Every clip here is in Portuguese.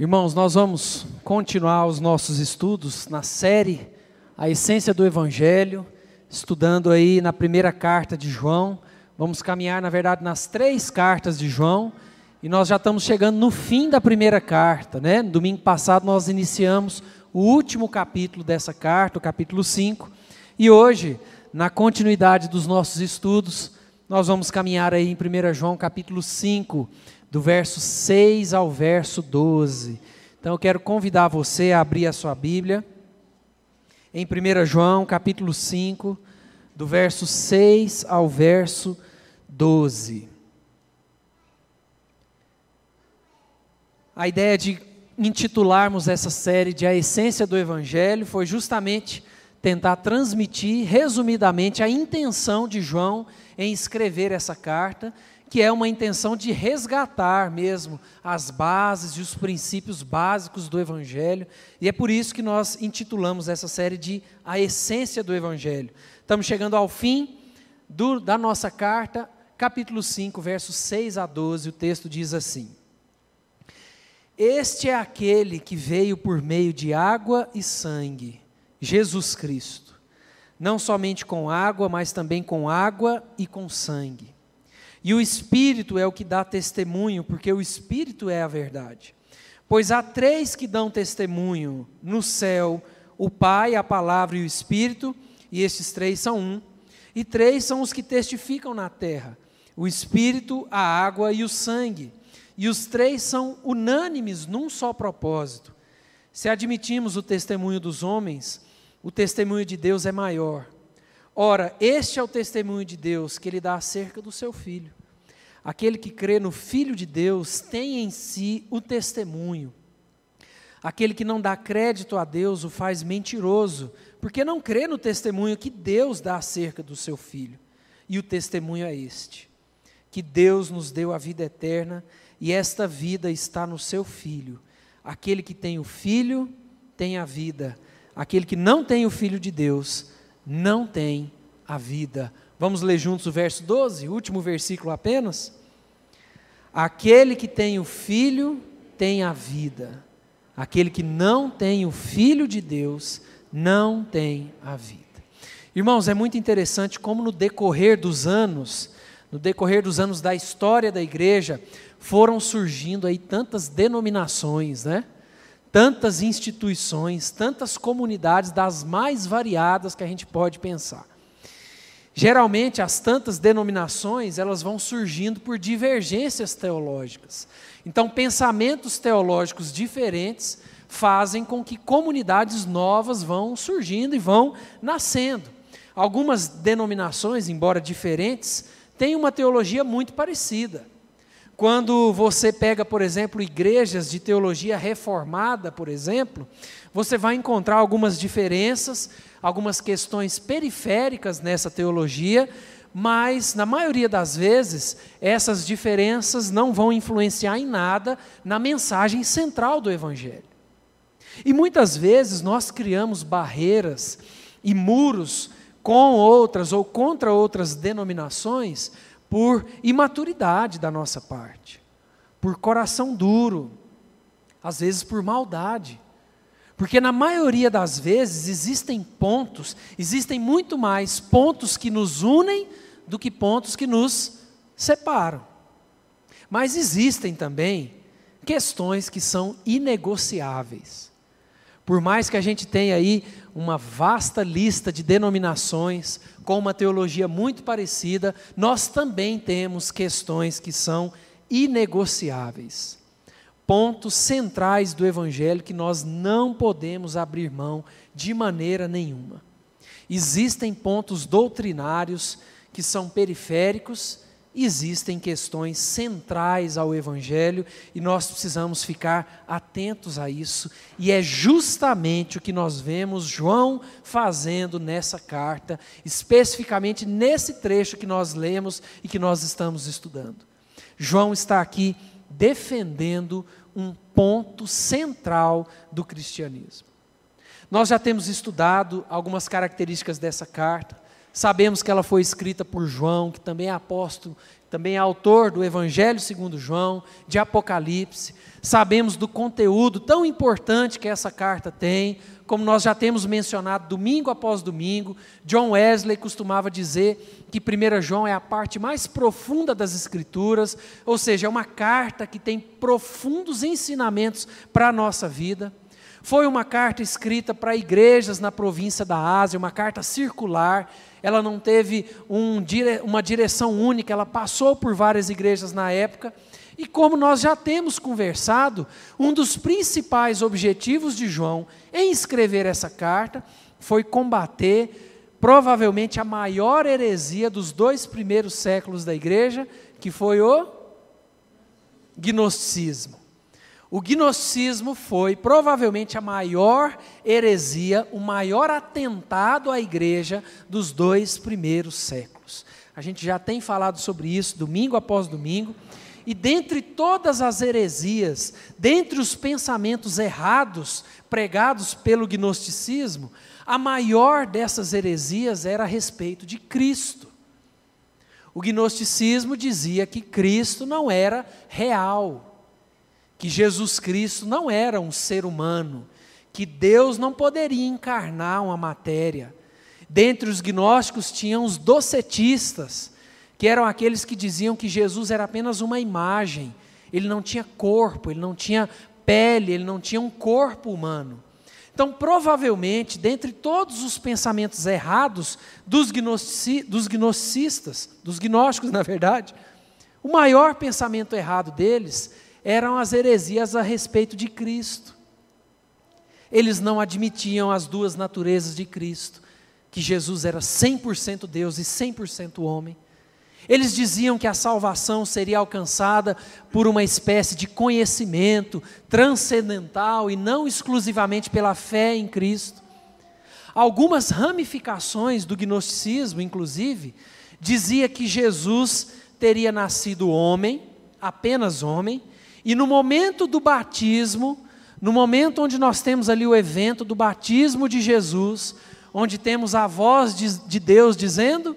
Irmãos, nós vamos continuar os nossos estudos na série A Essência do Evangelho, estudando aí na primeira carta de João. Vamos caminhar, na verdade, nas três cartas de João, e nós já estamos chegando no fim da primeira carta, né? No domingo passado nós iniciamos o último capítulo dessa carta, o capítulo 5, e hoje, na continuidade dos nossos estudos, nós vamos caminhar aí em 1 João capítulo 5, do verso 6 ao verso 12. Então eu quero convidar você a abrir a sua Bíblia em 1 João, capítulo 5, do verso 6 ao verso 12. A ideia de intitularmos essa série de A Essência do Evangelho foi justamente tentar transmitir resumidamente a intenção de João em escrever essa carta que é uma intenção de resgatar mesmo as bases e os princípios básicos do Evangelho, e é por isso que nós intitulamos essa série de A Essência do Evangelho. Estamos chegando ao fim do, da nossa carta, capítulo 5, versos 6 a 12, o texto diz assim: Este é aquele que veio por meio de água e sangue, Jesus Cristo, não somente com água, mas também com água e com sangue. E o Espírito é o que dá testemunho, porque o Espírito é a verdade. Pois há três que dão testemunho no céu: o Pai, a Palavra e o Espírito, e esses três são um. E três são os que testificam na terra: o Espírito, a água e o sangue. E os três são unânimes num só propósito. Se admitimos o testemunho dos homens, o testemunho de Deus é maior Ora, este é o testemunho de Deus que ele dá acerca do seu filho. Aquele que crê no Filho de Deus tem em si o testemunho. Aquele que não dá crédito a Deus o faz mentiroso, porque não crê no testemunho que Deus dá acerca do seu filho. E o testemunho é este: que Deus nos deu a vida eterna e esta vida está no seu filho. Aquele que tem o filho tem a vida. Aquele que não tem o filho de Deus não tem a vida. Vamos ler juntos o verso 12, último versículo apenas. Aquele que tem o filho tem a vida. Aquele que não tem o filho de Deus não tem a vida. Irmãos, é muito interessante como no decorrer dos anos, no decorrer dos anos da história da igreja, foram surgindo aí tantas denominações, né? Tantas instituições, tantas comunidades das mais variadas que a gente pode pensar. Geralmente as tantas denominações, elas vão surgindo por divergências teológicas. Então, pensamentos teológicos diferentes fazem com que comunidades novas vão surgindo e vão nascendo. Algumas denominações, embora diferentes, têm uma teologia muito parecida. Quando você pega, por exemplo, igrejas de teologia reformada, por exemplo, você vai encontrar algumas diferenças, algumas questões periféricas nessa teologia, mas na maioria das vezes essas diferenças não vão influenciar em nada na mensagem central do Evangelho. E muitas vezes nós criamos barreiras e muros com outras ou contra outras denominações por imaturidade da nossa parte, por coração duro, às vezes por maldade. Porque na maioria das vezes existem pontos, existem muito mais pontos que nos unem do que pontos que nos separam. Mas existem também questões que são inegociáveis. Por mais que a gente tenha aí uma vasta lista de denominações com uma teologia muito parecida, nós também temos questões que são inegociáveis. Pontos centrais do Evangelho que nós não podemos abrir mão de maneira nenhuma. Existem pontos doutrinários que são periféricos existem questões centrais ao Evangelho e nós precisamos ficar atentos a isso, e é justamente o que nós vemos João fazendo nessa carta, especificamente nesse trecho que nós lemos e que nós estamos estudando. João está aqui defendendo um ponto central do cristianismo. Nós já temos estudado algumas características dessa carta, Sabemos que ela foi escrita por João, que também é apóstolo, também é autor do Evangelho segundo João, de Apocalipse. Sabemos do conteúdo tão importante que essa carta tem, como nós já temos mencionado domingo após domingo, John Wesley costumava dizer que 1 João é a parte mais profunda das Escrituras, ou seja, é uma carta que tem profundos ensinamentos para a nossa vida. Foi uma carta escrita para igrejas na província da Ásia, uma carta circular. Ela não teve um, uma direção única, ela passou por várias igrejas na época. E como nós já temos conversado, um dos principais objetivos de João em escrever essa carta foi combater provavelmente a maior heresia dos dois primeiros séculos da igreja, que foi o gnosticismo. O gnosticismo foi provavelmente a maior heresia, o maior atentado à igreja dos dois primeiros séculos. A gente já tem falado sobre isso domingo após domingo. E dentre todas as heresias, dentre os pensamentos errados pregados pelo gnosticismo, a maior dessas heresias era a respeito de Cristo. O gnosticismo dizia que Cristo não era real, que Jesus Cristo não era um ser humano, que Deus não poderia encarnar uma matéria. Dentre os gnósticos tinham os docetistas, que eram aqueles que diziam que Jesus era apenas uma imagem, ele não tinha corpo, ele não tinha pele, ele não tinha um corpo humano. Então, provavelmente, dentre todos os pensamentos errados dos, gnostici, dos gnosticistas, dos gnósticos, na verdade, o maior pensamento errado deles eram as heresias a respeito de Cristo. Eles não admitiam as duas naturezas de Cristo, que Jesus era 100% Deus e 100% homem. Eles diziam que a salvação seria alcançada por uma espécie de conhecimento transcendental e não exclusivamente pela fé em Cristo. Algumas ramificações do gnosticismo, inclusive, dizia que Jesus teria nascido homem, apenas homem, e no momento do batismo, no momento onde nós temos ali o evento do batismo de Jesus, onde temos a voz de, de Deus dizendo: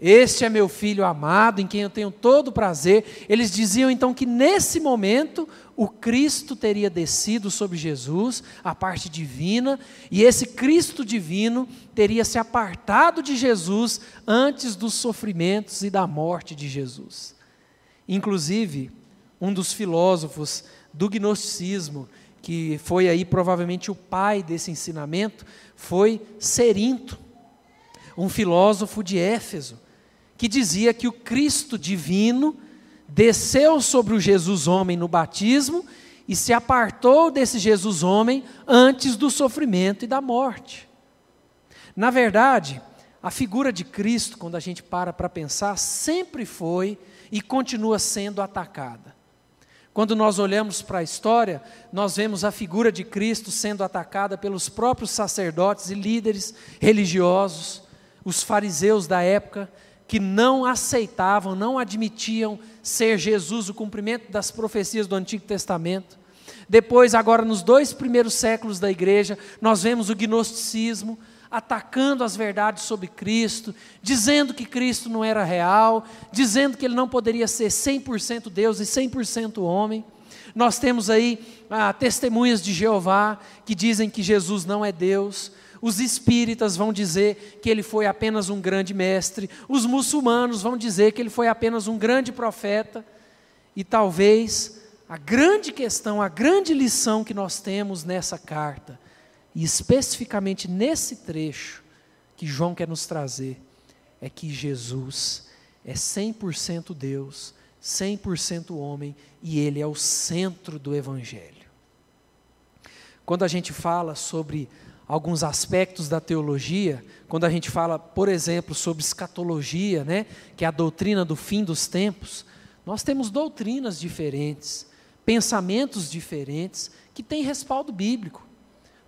este é meu filho amado, em quem eu tenho todo prazer. Eles diziam então que nesse momento o Cristo teria descido sobre Jesus, a parte divina, e esse Cristo divino teria se apartado de Jesus antes dos sofrimentos e da morte de Jesus. Inclusive, um dos filósofos do gnosticismo, que foi aí provavelmente o pai desse ensinamento, foi Serinto, um filósofo de Éfeso que dizia que o Cristo divino desceu sobre o Jesus homem no batismo e se apartou desse Jesus homem antes do sofrimento e da morte. Na verdade, a figura de Cristo, quando a gente para para pensar, sempre foi e continua sendo atacada. Quando nós olhamos para a história, nós vemos a figura de Cristo sendo atacada pelos próprios sacerdotes e líderes religiosos, os fariseus da época, que não aceitavam, não admitiam ser Jesus o cumprimento das profecias do Antigo Testamento. Depois, agora nos dois primeiros séculos da igreja, nós vemos o gnosticismo atacando as verdades sobre Cristo, dizendo que Cristo não era real, dizendo que ele não poderia ser 100% Deus e 100% homem. Nós temos aí ah, testemunhas de Jeová que dizem que Jesus não é Deus. Os espíritas vão dizer que ele foi apenas um grande mestre, os muçulmanos vão dizer que ele foi apenas um grande profeta, e talvez a grande questão, a grande lição que nós temos nessa carta, e especificamente nesse trecho que João quer nos trazer, é que Jesus é 100% Deus, 100% homem, e ele é o centro do Evangelho. Quando a gente fala sobre alguns aspectos da teologia, quando a gente fala, por exemplo, sobre escatologia, né, que é a doutrina do fim dos tempos, nós temos doutrinas diferentes, pensamentos diferentes, que têm respaldo bíblico.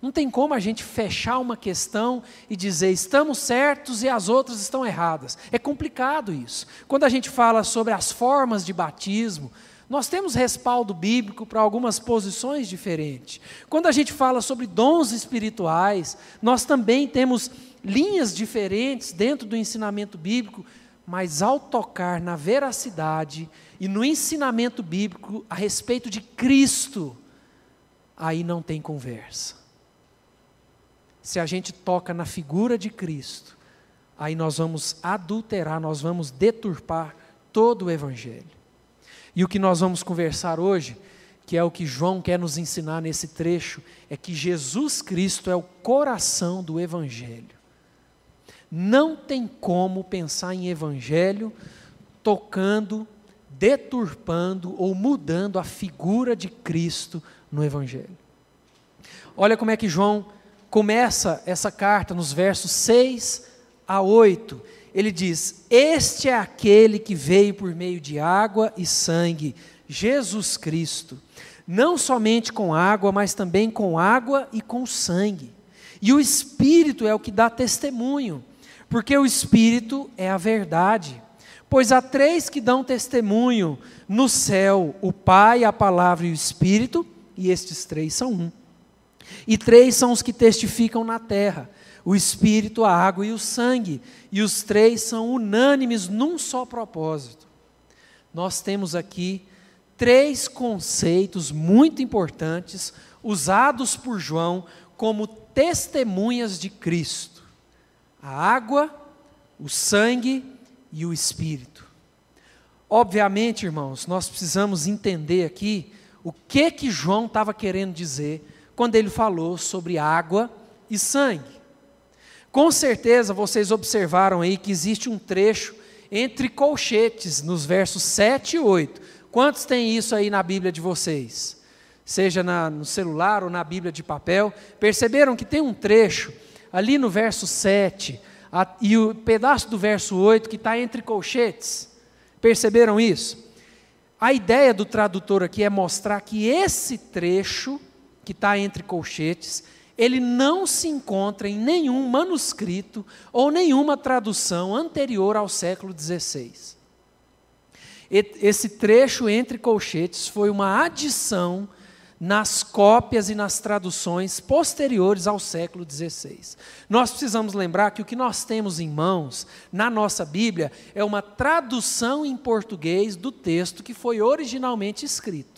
Não tem como a gente fechar uma questão e dizer estamos certos e as outras estão erradas. É complicado isso. Quando a gente fala sobre as formas de batismo, nós temos respaldo bíblico para algumas posições diferentes. Quando a gente fala sobre dons espirituais, nós também temos linhas diferentes dentro do ensinamento bíblico, mas ao tocar na veracidade e no ensinamento bíblico a respeito de Cristo, aí não tem conversa. Se a gente toca na figura de Cristo, aí nós vamos adulterar, nós vamos deturpar todo o Evangelho. E o que nós vamos conversar hoje, que é o que João quer nos ensinar nesse trecho, é que Jesus Cristo é o coração do Evangelho. Não tem como pensar em Evangelho tocando, deturpando ou mudando a figura de Cristo no Evangelho. Olha como é que João começa essa carta nos versos 6 a 8. Ele diz: Este é aquele que veio por meio de água e sangue, Jesus Cristo, não somente com água, mas também com água e com sangue. E o Espírito é o que dá testemunho, porque o Espírito é a verdade. Pois há três que dão testemunho no céu: o Pai, a Palavra e o Espírito, e estes três são um. E três são os que testificam na terra: o Espírito, a água e o sangue. E os três são unânimes num só propósito. Nós temos aqui três conceitos muito importantes usados por João como testemunhas de Cristo: a água, o sangue e o Espírito. Obviamente, irmãos, nós precisamos entender aqui o que que João estava querendo dizer quando ele falou sobre água e sangue. Com certeza vocês observaram aí que existe um trecho entre colchetes nos versos 7 e 8. Quantos tem isso aí na Bíblia de vocês? Seja na, no celular ou na Bíblia de papel. Perceberam que tem um trecho ali no verso 7 a, e o pedaço do verso 8 que está entre colchetes? Perceberam isso? A ideia do tradutor aqui é mostrar que esse trecho que está entre colchetes, ele não se encontra em nenhum manuscrito ou nenhuma tradução anterior ao século XVI. Esse trecho entre colchetes foi uma adição nas cópias e nas traduções posteriores ao século XVI. Nós precisamos lembrar que o que nós temos em mãos, na nossa Bíblia, é uma tradução em português do texto que foi originalmente escrito.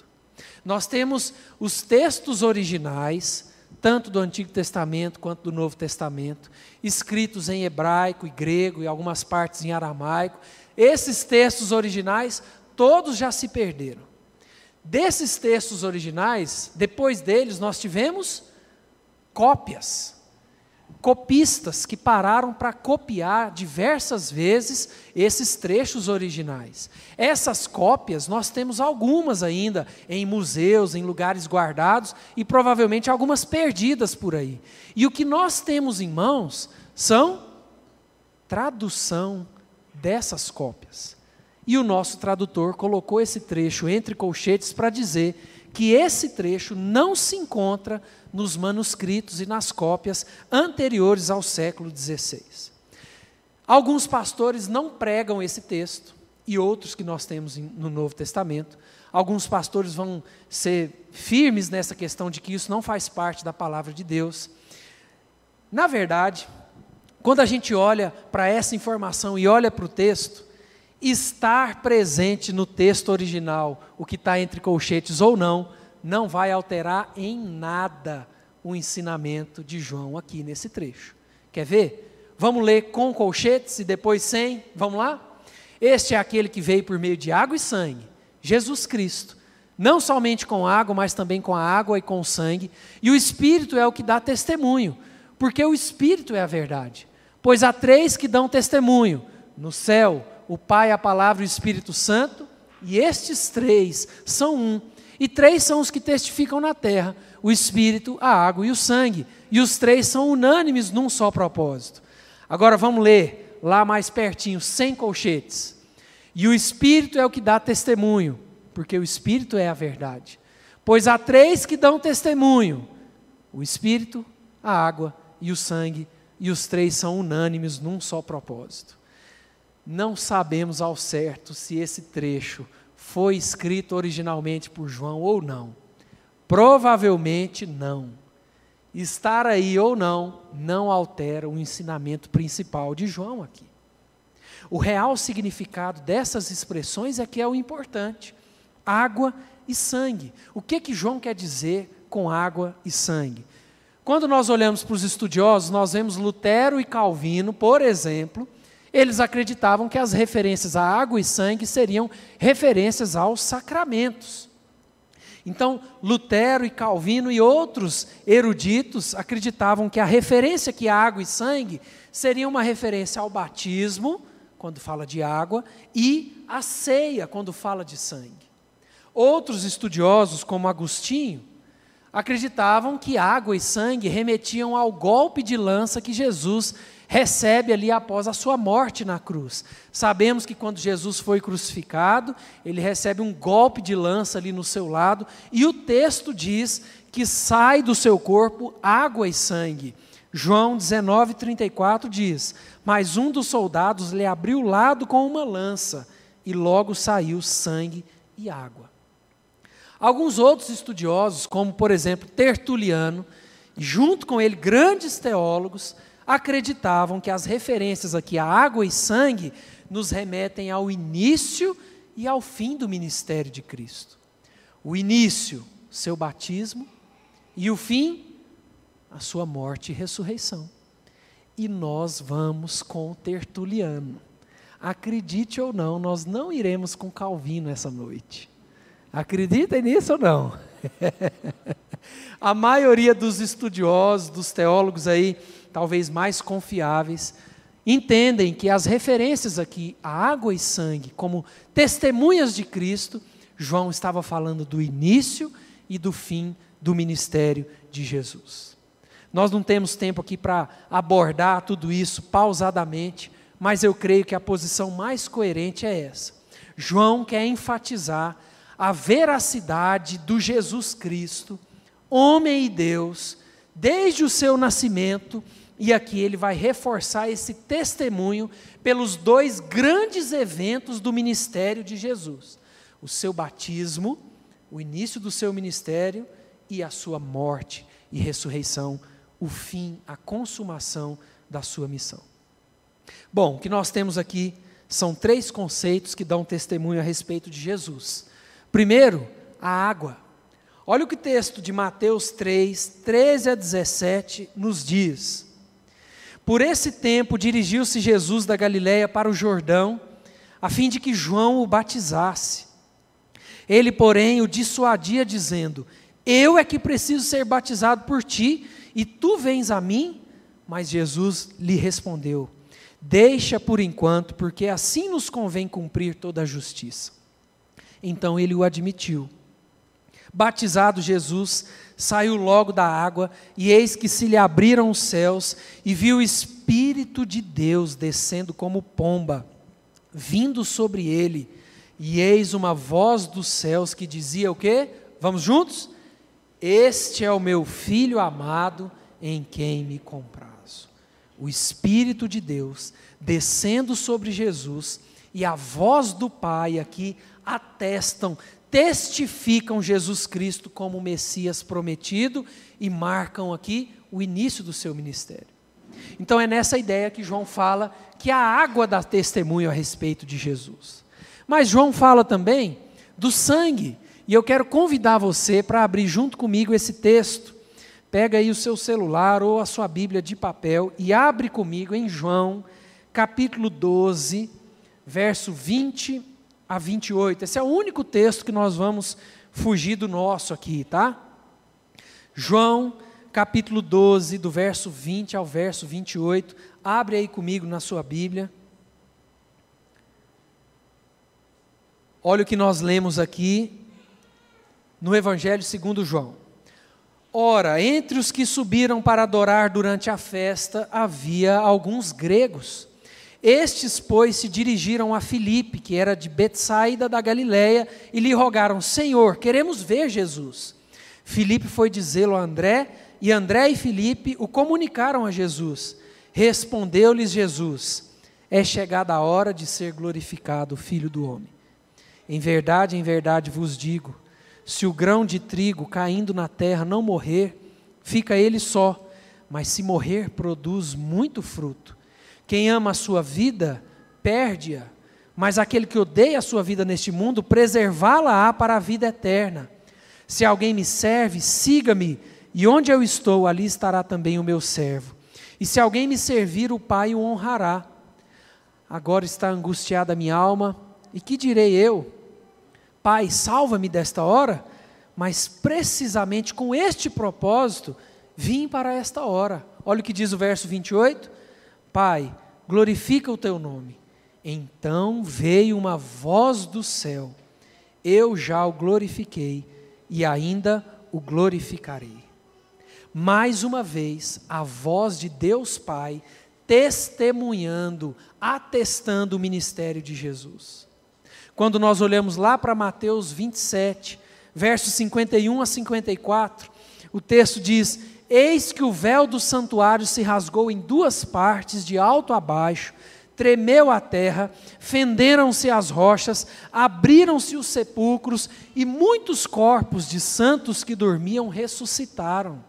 Nós temos os textos originais, tanto do Antigo Testamento quanto do Novo Testamento, escritos em hebraico e grego e algumas partes em aramaico. Esses textos originais, todos já se perderam. Desses textos originais, depois deles, nós tivemos cópias copistas que pararam para copiar diversas vezes esses trechos originais. Essas cópias, nós temos algumas ainda em museus, em lugares guardados e provavelmente algumas perdidas por aí. E o que nós temos em mãos são tradução dessas cópias. E o nosso tradutor colocou esse trecho entre colchetes para dizer que esse trecho não se encontra nos manuscritos e nas cópias anteriores ao século XVI. Alguns pastores não pregam esse texto, e outros que nós temos no Novo Testamento. Alguns pastores vão ser firmes nessa questão de que isso não faz parte da palavra de Deus. Na verdade, quando a gente olha para essa informação e olha para o texto, estar presente no texto original, o que está entre colchetes ou não, não vai alterar em nada o ensinamento de João aqui nesse trecho. Quer ver? Vamos ler com colchetes e depois sem? Vamos lá? Este é aquele que veio por meio de água e sangue, Jesus Cristo. Não somente com água, mas também com a água e com o sangue. E o Espírito é o que dá testemunho, porque o Espírito é a verdade. Pois há três que dão testemunho: no céu, o Pai, a Palavra e o Espírito Santo, e estes três são um. E três são os que testificam na terra: o Espírito, a água e o sangue. E os três são unânimes num só propósito. Agora vamos ler lá mais pertinho, sem colchetes. E o Espírito é o que dá testemunho, porque o Espírito é a verdade. Pois há três que dão testemunho: o Espírito, a água e o sangue, e os três são unânimes num só propósito não sabemos ao certo se esse trecho foi escrito originalmente por João ou não. Provavelmente não. estar aí ou não, não altera o ensinamento principal de João aqui. O real significado dessas expressões é que é o importante: água e sangue. O que que João quer dizer com água e sangue? Quando nós olhamos para os estudiosos, nós vemos Lutero e Calvino, por exemplo, eles acreditavam que as referências a água e sangue seriam referências aos sacramentos. Então, Lutero e Calvino e outros eruditos acreditavam que a referência que água e sangue seria uma referência ao batismo, quando fala de água, e à ceia, quando fala de sangue. Outros estudiosos, como Agostinho, acreditavam que água e sangue remetiam ao golpe de lança que Jesus recebe ali após a sua morte na cruz. Sabemos que quando Jesus foi crucificado, ele recebe um golpe de lança ali no seu lado, e o texto diz que sai do seu corpo água e sangue. João 19:34 diz: "Mas um dos soldados lhe abriu o lado com uma lança, e logo saiu sangue e água." Alguns outros estudiosos, como por exemplo Tertuliano, junto com ele grandes teólogos, acreditavam que as referências aqui a água e sangue nos remetem ao início e ao fim do ministério de Cristo. O início, seu batismo, e o fim, a sua morte e ressurreição. E nós vamos com Tertuliano. Acredite ou não, nós não iremos com Calvino essa noite. Acreditem nisso ou não? a maioria dos estudiosos, dos teólogos aí, talvez mais confiáveis, entendem que as referências aqui a água e sangue como testemunhas de Cristo, João estava falando do início e do fim do ministério de Jesus. Nós não temos tempo aqui para abordar tudo isso pausadamente, mas eu creio que a posição mais coerente é essa. João quer enfatizar a veracidade do Jesus Cristo, homem e Deus, desde o seu nascimento e aqui ele vai reforçar esse testemunho pelos dois grandes eventos do ministério de Jesus: o seu batismo, o início do seu ministério e a sua morte e ressurreição, o fim, a consumação da sua missão. Bom, o que nós temos aqui são três conceitos que dão testemunho a respeito de Jesus. Primeiro, a água. Olha o que o texto de Mateus 3, 13 a 17 nos diz. Por esse tempo dirigiu-se Jesus da Galiléia para o Jordão, a fim de que João o batizasse. Ele, porém, o dissuadia, dizendo: Eu é que preciso ser batizado por ti, e tu vens a mim? Mas Jesus lhe respondeu: Deixa por enquanto, porque assim nos convém cumprir toda a justiça. Então ele o admitiu. Batizado Jesus, saiu logo da água, e eis que se lhe abriram os céus, e viu o Espírito de Deus descendo como pomba, vindo sobre ele, e eis uma voz dos céus que dizia o quê? Vamos juntos? Este é o meu filho amado, em quem me comprazo. O Espírito de Deus descendo sobre Jesus, e a voz do Pai aqui atestam testificam Jesus Cristo como o Messias prometido e marcam aqui o início do seu ministério. Então é nessa ideia que João fala que a água dá testemunho a respeito de Jesus. Mas João fala também do sangue, e eu quero convidar você para abrir junto comigo esse texto. Pega aí o seu celular ou a sua Bíblia de papel e abre comigo em João, capítulo 12, verso 20 a 28. Esse é o único texto que nós vamos fugir do nosso aqui, tá? João, capítulo 12, do verso 20 ao verso 28. Abre aí comigo na sua Bíblia. Olha o que nós lemos aqui no Evangelho segundo João. Ora, entre os que subiram para adorar durante a festa, havia alguns gregos. Estes, pois, se dirigiram a Filipe, que era de Betsaida da Galiléia, e lhe rogaram: Senhor, queremos ver Jesus. Filipe foi dizê-lo a André, e André e Filipe o comunicaram a Jesus. Respondeu-lhes Jesus: É chegada a hora de ser glorificado o Filho do homem. Em verdade, em verdade vos digo: se o grão de trigo caindo na terra não morrer, fica ele só, mas se morrer, produz muito fruto. Quem ama a sua vida, perde-a, mas aquele que odeia a sua vida neste mundo, preservá-la-á para a vida eterna. Se alguém me serve, siga-me, e onde eu estou, ali estará também o meu servo. E se alguém me servir, o Pai o honrará. Agora está angustiada a minha alma, e que direi eu? Pai, salva-me desta hora? Mas precisamente com este propósito, vim para esta hora. Olha o que diz o verso 28. Pai, glorifica o teu nome. Então veio uma voz do céu. Eu já o glorifiquei e ainda o glorificarei. Mais uma vez, a voz de Deus Pai testemunhando, atestando o ministério de Jesus. Quando nós olhamos lá para Mateus 27, versos 51 a 54, o texto diz: Eis que o véu do santuário se rasgou em duas partes, de alto a baixo, tremeu a terra, fenderam-se as rochas, abriram-se os sepulcros, e muitos corpos de santos que dormiam ressuscitaram.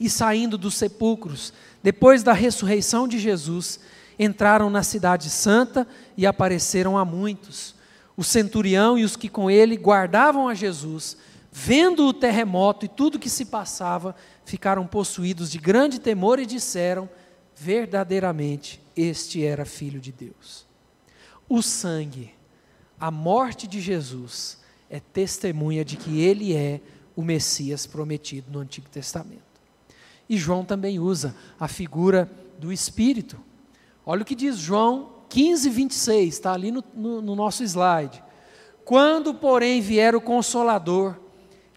E saindo dos sepulcros, depois da ressurreição de Jesus, entraram na Cidade Santa e apareceram a muitos. O centurião e os que com ele guardavam a Jesus, vendo o terremoto e tudo que se passava, ficaram possuídos de grande temor e disseram: verdadeiramente este era filho de Deus. O sangue, a morte de Jesus, é testemunha de que ele é o Messias prometido no Antigo Testamento. E João também usa a figura do Espírito. Olha o que diz João 15, 26, está ali no, no, no nosso slide. Quando, porém, vier o Consolador,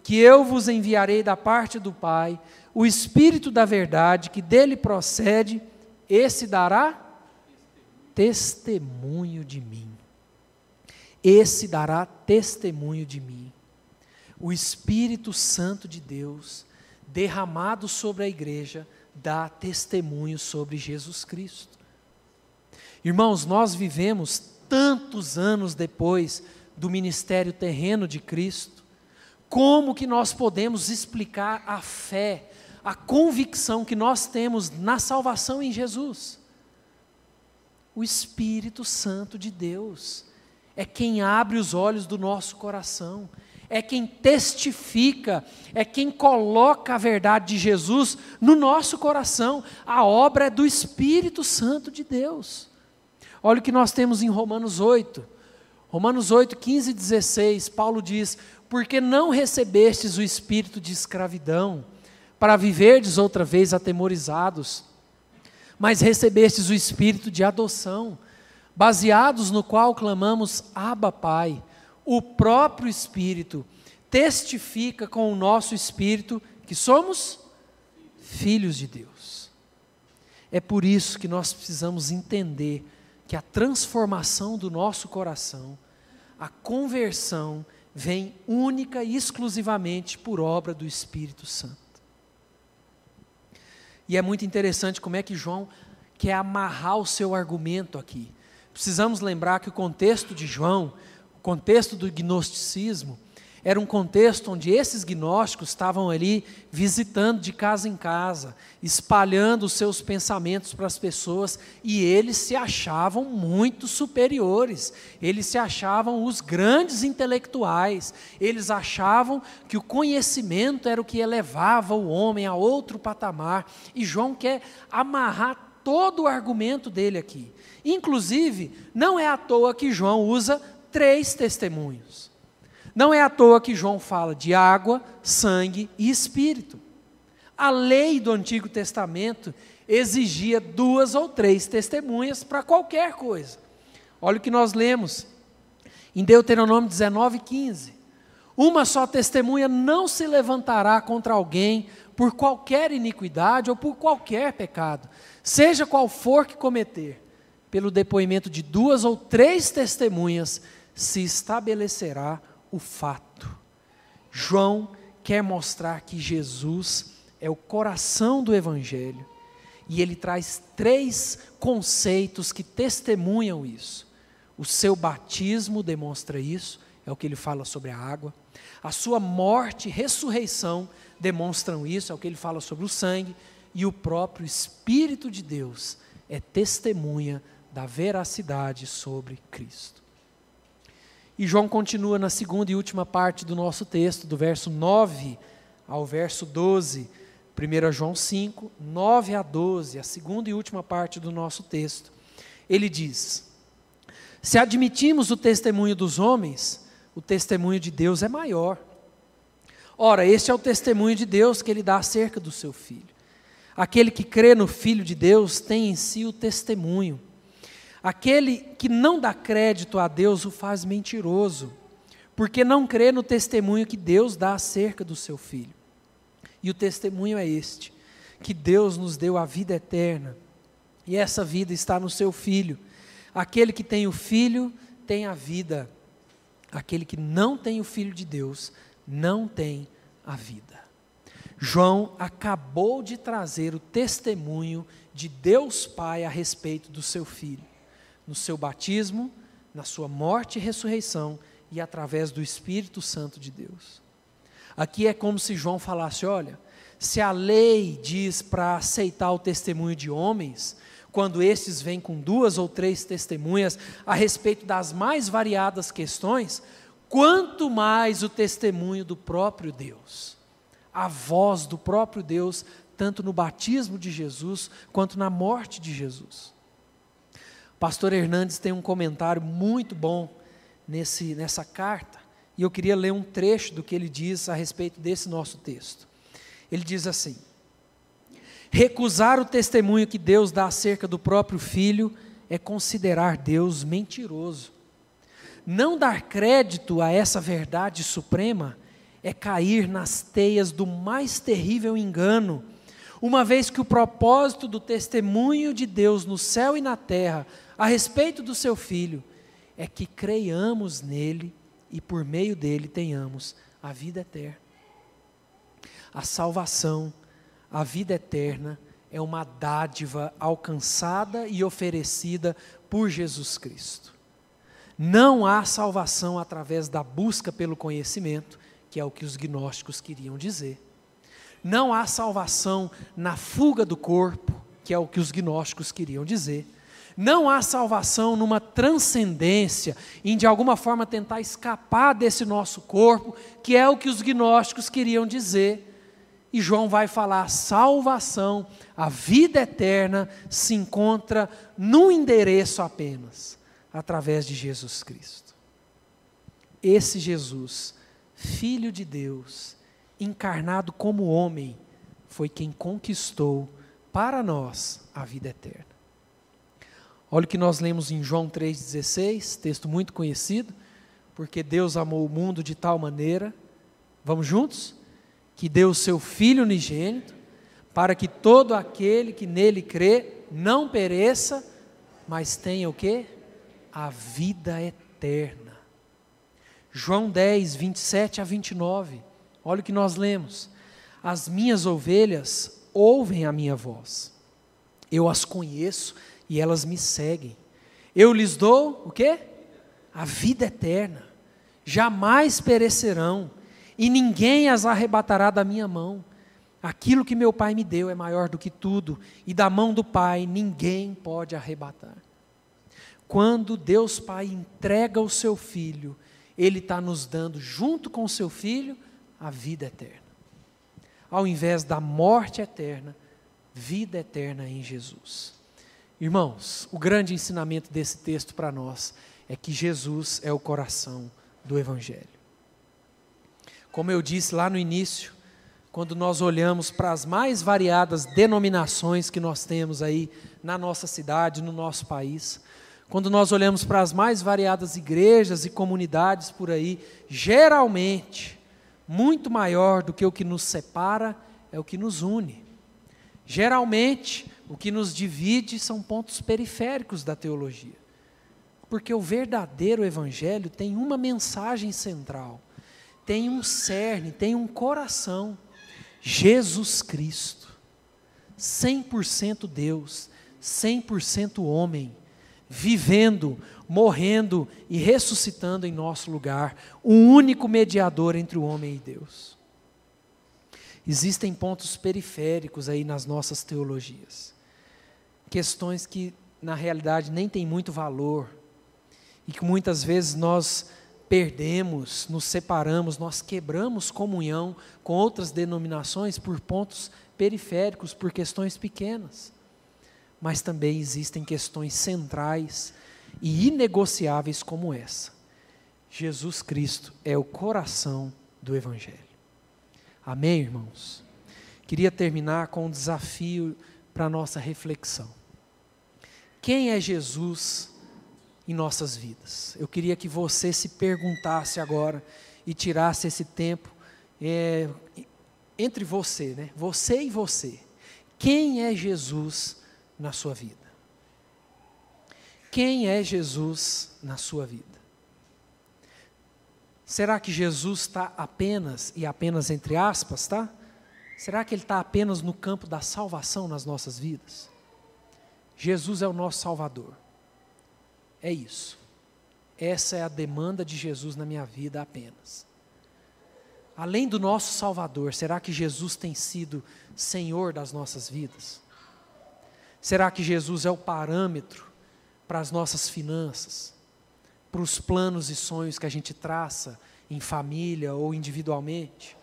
que eu vos enviarei da parte do Pai, o Espírito da verdade, que dele procede, esse dará testemunho de mim. Esse dará testemunho de mim. O Espírito Santo de Deus, derramado sobre a igreja, dá testemunho sobre Jesus Cristo. Irmãos, nós vivemos tantos anos depois do ministério terreno de Cristo, como que nós podemos explicar a fé, a convicção que nós temos na salvação em Jesus? O Espírito Santo de Deus é quem abre os olhos do nosso coração, é quem testifica, é quem coloca a verdade de Jesus no nosso coração. A obra é do Espírito Santo de Deus. Olha o que nós temos em Romanos 8. Romanos 8, 15 e 16, Paulo diz: Porque não recebestes o espírito de escravidão, para viverdes outra vez atemorizados, mas recebestes o espírito de adoção, baseados no qual clamamos Abba Pai. O próprio Espírito testifica com o nosso espírito que somos filhos de Deus. É por isso que nós precisamos entender que a transformação do nosso coração, a conversão, vem única e exclusivamente por obra do Espírito Santo. E é muito interessante como é que João quer amarrar o seu argumento aqui. Precisamos lembrar que o contexto de João, o contexto do gnosticismo, era um contexto onde esses gnósticos estavam ali visitando de casa em casa, espalhando os seus pensamentos para as pessoas, e eles se achavam muito superiores, eles se achavam os grandes intelectuais, eles achavam que o conhecimento era o que elevava o homem a outro patamar, e João quer amarrar todo o argumento dele aqui. Inclusive, não é à toa que João usa três testemunhos. Não é à toa que João fala de água, sangue e espírito. A lei do Antigo Testamento exigia duas ou três testemunhas para qualquer coisa. Olha o que nós lemos em Deuteronômio 19, 15. Uma só testemunha não se levantará contra alguém por qualquer iniquidade ou por qualquer pecado, seja qual for que cometer. Pelo depoimento de duas ou três testemunhas se estabelecerá o fato. João quer mostrar que Jesus é o coração do Evangelho e ele traz três conceitos que testemunham isso. O seu batismo demonstra isso, é o que ele fala sobre a água. A sua morte e ressurreição demonstram isso, é o que ele fala sobre o sangue. E o próprio Espírito de Deus é testemunha da veracidade sobre Cristo. E João continua na segunda e última parte do nosso texto, do verso 9 ao verso 12, 1 João 5, 9 a 12, a segunda e última parte do nosso texto. Ele diz: Se admitimos o testemunho dos homens, o testemunho de Deus é maior. Ora, este é o testemunho de Deus que ele dá acerca do seu filho. Aquele que crê no Filho de Deus tem em si o testemunho. Aquele que não dá crédito a Deus o faz mentiroso, porque não crê no testemunho que Deus dá acerca do seu filho. E o testemunho é este: que Deus nos deu a vida eterna, e essa vida está no seu filho. Aquele que tem o filho tem a vida, aquele que não tem o filho de Deus não tem a vida. João acabou de trazer o testemunho de Deus Pai a respeito do seu filho no seu batismo, na sua morte e ressurreição e através do Espírito Santo de Deus. Aqui é como se João falasse: olha, se a lei diz para aceitar o testemunho de homens, quando estes vêm com duas ou três testemunhas a respeito das mais variadas questões, quanto mais o testemunho do próprio Deus, a voz do próprio Deus, tanto no batismo de Jesus quanto na morte de Jesus. Pastor Hernandes tem um comentário muito bom nesse, nessa carta, e eu queria ler um trecho do que ele diz a respeito desse nosso texto. Ele diz assim: Recusar o testemunho que Deus dá acerca do próprio filho é considerar Deus mentiroso. Não dar crédito a essa verdade suprema é cair nas teias do mais terrível engano, uma vez que o propósito do testemunho de Deus no céu e na terra a respeito do seu filho é que creiamos nele e por meio dele tenhamos a vida eterna. A salvação, a vida eterna, é uma dádiva alcançada e oferecida por Jesus Cristo. Não há salvação através da busca pelo conhecimento, que é o que os gnósticos queriam dizer. Não há salvação na fuga do corpo, que é o que os gnósticos queriam dizer não há salvação numa transcendência, em de alguma forma tentar escapar desse nosso corpo, que é o que os gnósticos queriam dizer. E João vai falar: salvação, a vida eterna se encontra num endereço apenas, através de Jesus Cristo. Esse Jesus, Filho de Deus, encarnado como homem, foi quem conquistou para nós a vida eterna. Olha o que nós lemos em João 3,16, texto muito conhecido. Porque Deus amou o mundo de tal maneira, vamos juntos? Que deu o seu Filho unigênito, para que todo aquele que nele crê não pereça, mas tenha o que? A vida eterna. João 10, 27 a 29. Olha o que nós lemos. As minhas ovelhas ouvem a minha voz. Eu as conheço e elas me seguem. Eu lhes dou o quê? A vida eterna. Jamais perecerão, e ninguém as arrebatará da minha mão. Aquilo que meu Pai me deu é maior do que tudo, e da mão do Pai ninguém pode arrebatar. Quando Deus Pai entrega o seu Filho, Ele está nos dando, junto com o seu Filho, a vida eterna. Ao invés da morte eterna, vida eterna em Jesus. Irmãos, o grande ensinamento desse texto para nós é que Jesus é o coração do Evangelho. Como eu disse lá no início, quando nós olhamos para as mais variadas denominações que nós temos aí na nossa cidade, no nosso país, quando nós olhamos para as mais variadas igrejas e comunidades por aí, geralmente, muito maior do que o que nos separa é o que nos une. Geralmente, o que nos divide são pontos periféricos da teologia. Porque o verdadeiro evangelho tem uma mensagem central, tem um cerne, tem um coração. Jesus Cristo, 100% Deus, 100% homem, vivendo, morrendo e ressuscitando em nosso lugar, o único mediador entre o homem e Deus. Existem pontos periféricos aí nas nossas teologias, questões que na realidade nem têm muito valor e que muitas vezes nós perdemos, nos separamos, nós quebramos comunhão com outras denominações por pontos periféricos, por questões pequenas. Mas também existem questões centrais e inegociáveis como essa. Jesus Cristo é o coração do Evangelho. Amém, irmãos? Queria terminar com um desafio para a nossa reflexão. Quem é Jesus em nossas vidas? Eu queria que você se perguntasse agora e tirasse esse tempo é, entre você, né? Você e você. Quem é Jesus na sua vida? Quem é Jesus na sua vida? Será que Jesus está apenas, e apenas entre aspas, tá? Será que Ele está apenas no campo da salvação nas nossas vidas? Jesus é o nosso Salvador. É isso. Essa é a demanda de Jesus na minha vida apenas. Além do nosso Salvador, será que Jesus tem sido Senhor das nossas vidas? Será que Jesus é o parâmetro para as nossas finanças, para os planos e sonhos que a gente traça em família ou individualmente.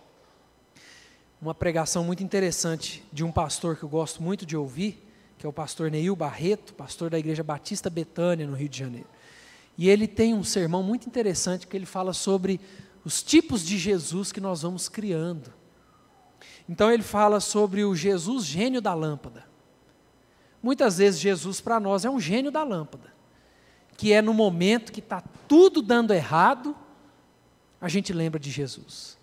Uma pregação muito interessante de um pastor que eu gosto muito de ouvir, é o pastor Neil Barreto, pastor da Igreja Batista Betânia, no Rio de Janeiro. E ele tem um sermão muito interessante que ele fala sobre os tipos de Jesus que nós vamos criando. Então ele fala sobre o Jesus gênio da lâmpada. Muitas vezes Jesus para nós é um gênio da lâmpada, que é no momento que está tudo dando errado, a gente lembra de Jesus.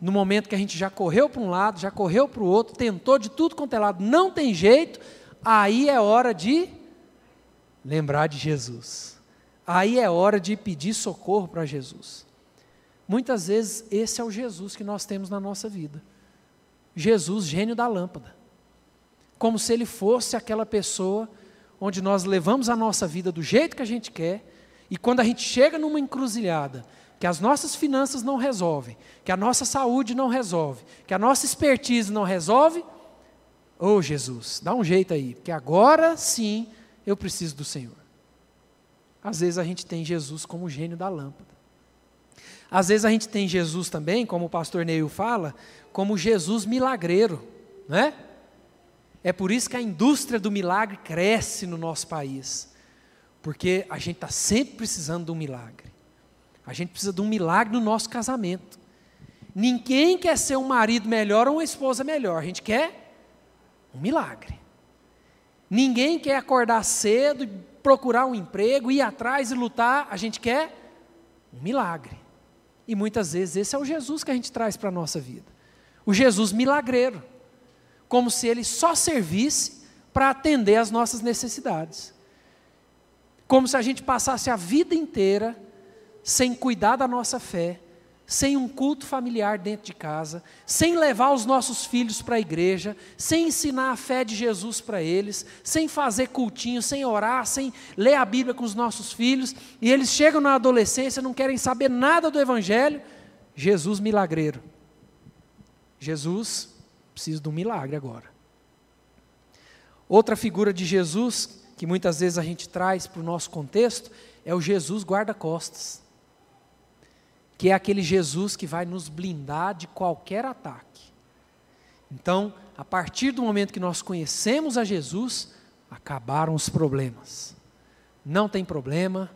No momento que a gente já correu para um lado, já correu para o outro, tentou de tudo quanto é lado, não tem jeito, aí é hora de lembrar de Jesus. Aí é hora de pedir socorro para Jesus. Muitas vezes esse é o Jesus que nós temos na nossa vida. Jesus, gênio da lâmpada como se ele fosse aquela pessoa onde nós levamos a nossa vida do jeito que a gente quer, e quando a gente chega numa encruzilhada, que as nossas finanças não resolvem, que a nossa saúde não resolve, que a nossa expertise não resolve, ô oh, Jesus, dá um jeito aí, porque agora sim eu preciso do Senhor. Às vezes a gente tem Jesus como o gênio da lâmpada. Às vezes a gente tem Jesus também, como o pastor Neil fala, como Jesus milagreiro, né? É por isso que a indústria do milagre cresce no nosso país. Porque a gente está sempre precisando de um milagre. A gente precisa de um milagre no nosso casamento. Ninguém quer ser um marido melhor ou uma esposa melhor. A gente quer um milagre. Ninguém quer acordar cedo, procurar um emprego, ir atrás e lutar. A gente quer um milagre. E muitas vezes esse é o Jesus que a gente traz para a nossa vida. O Jesus milagreiro como se ele só servisse para atender às nossas necessidades. Como se a gente passasse a vida inteira sem cuidar da nossa fé, sem um culto familiar dentro de casa, sem levar os nossos filhos para a igreja, sem ensinar a fé de Jesus para eles, sem fazer cultinho, sem orar, sem ler a Bíblia com os nossos filhos, e eles chegam na adolescência, não querem saber nada do Evangelho. Jesus milagreiro. Jesus Preciso de um milagre agora. Outra figura de Jesus, que muitas vezes a gente traz para o nosso contexto, é o Jesus guarda-costas. Que é aquele Jesus que vai nos blindar de qualquer ataque. Então, a partir do momento que nós conhecemos a Jesus, acabaram os problemas. Não tem problema,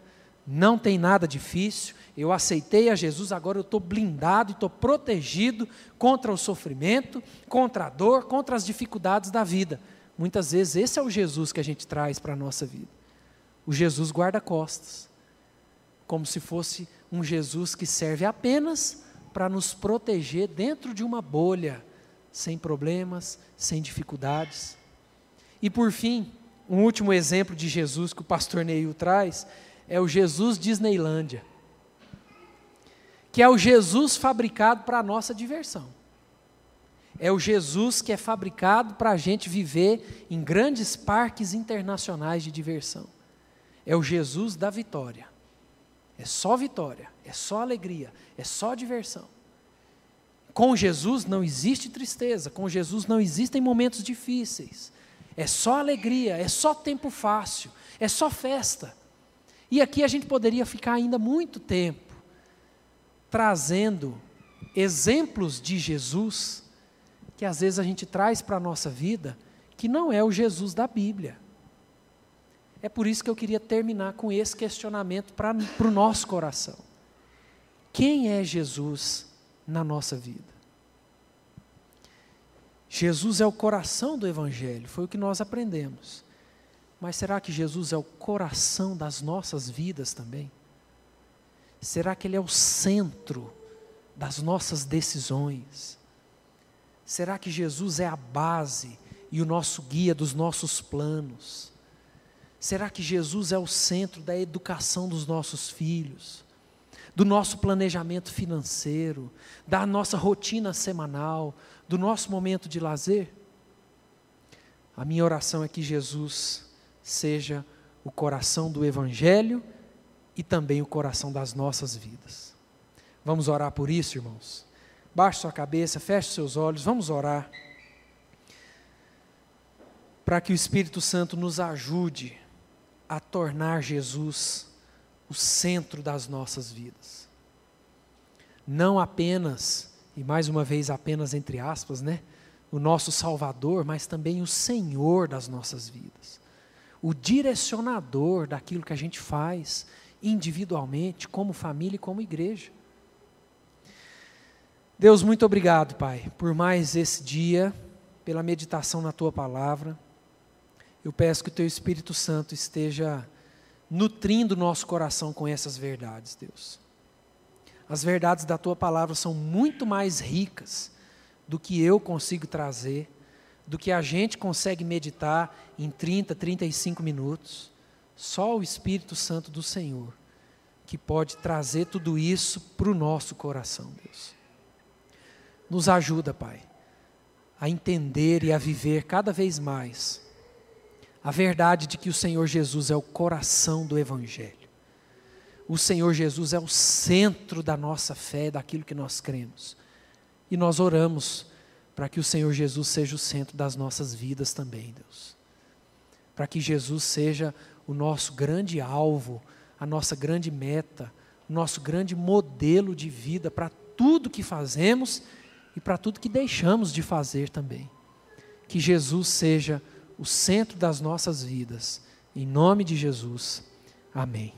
não tem nada difícil, eu aceitei a Jesus, agora eu estou blindado e estou protegido contra o sofrimento, contra a dor, contra as dificuldades da vida. Muitas vezes esse é o Jesus que a gente traz para a nossa vida. O Jesus guarda-costas. Como se fosse um Jesus que serve apenas para nos proteger dentro de uma bolha, sem problemas, sem dificuldades. E por fim, um último exemplo de Jesus que o pastor Neil traz é o Jesus Disneylândia que é o Jesus fabricado para a nossa diversão. É o Jesus que é fabricado para a gente viver em grandes parques internacionais de diversão. é o Jesus da vitória. É só vitória, é só alegria, é só diversão. Com Jesus não existe tristeza, com Jesus não existem momentos difíceis. É só alegria, é só tempo fácil, é só festa. E aqui a gente poderia ficar ainda muito tempo trazendo exemplos de Jesus que às vezes a gente traz para a nossa vida, que não é o Jesus da Bíblia. É por isso que eu queria terminar com esse questionamento para o nosso coração. Quem é Jesus na nossa vida? Jesus é o coração do Evangelho, foi o que nós aprendemos. Mas será que Jesus é o coração das nossas vidas também? Será que Ele é o centro das nossas decisões? Será que Jesus é a base e o nosso guia dos nossos planos? Será que Jesus é o centro da educação dos nossos filhos, do nosso planejamento financeiro, da nossa rotina semanal, do nosso momento de lazer? A minha oração é que Jesus seja o coração do Evangelho e também o coração das nossas vidas. Vamos orar por isso, irmãos? Baixe sua cabeça, feche seus olhos, vamos orar. Para que o Espírito Santo nos ajude a tornar Jesus o centro das nossas vidas. Não apenas, e mais uma vez apenas entre aspas, né? O nosso Salvador, mas também o Senhor das nossas vidas. O direcionador daquilo que a gente faz individualmente, como família e como igreja. Deus, muito obrigado, Pai, por mais esse dia, pela meditação na tua palavra. Eu peço que o teu Espírito Santo esteja nutrindo o nosso coração com essas verdades, Deus. As verdades da tua palavra são muito mais ricas do que eu consigo trazer, do que a gente consegue meditar em 30, 35 minutos. Só o Espírito Santo do Senhor que pode trazer tudo isso para o nosso coração, Deus. Nos ajuda, Pai, a entender e a viver cada vez mais a verdade de que o Senhor Jesus é o coração do Evangelho. O Senhor Jesus é o centro da nossa fé, daquilo que nós cremos. E nós oramos para que o Senhor Jesus seja o centro das nossas vidas também, Deus. Para que Jesus seja o nosso grande alvo, a nossa grande meta, o nosso grande modelo de vida para tudo que fazemos e para tudo que deixamos de fazer também. Que Jesus seja o centro das nossas vidas. Em nome de Jesus. Amém.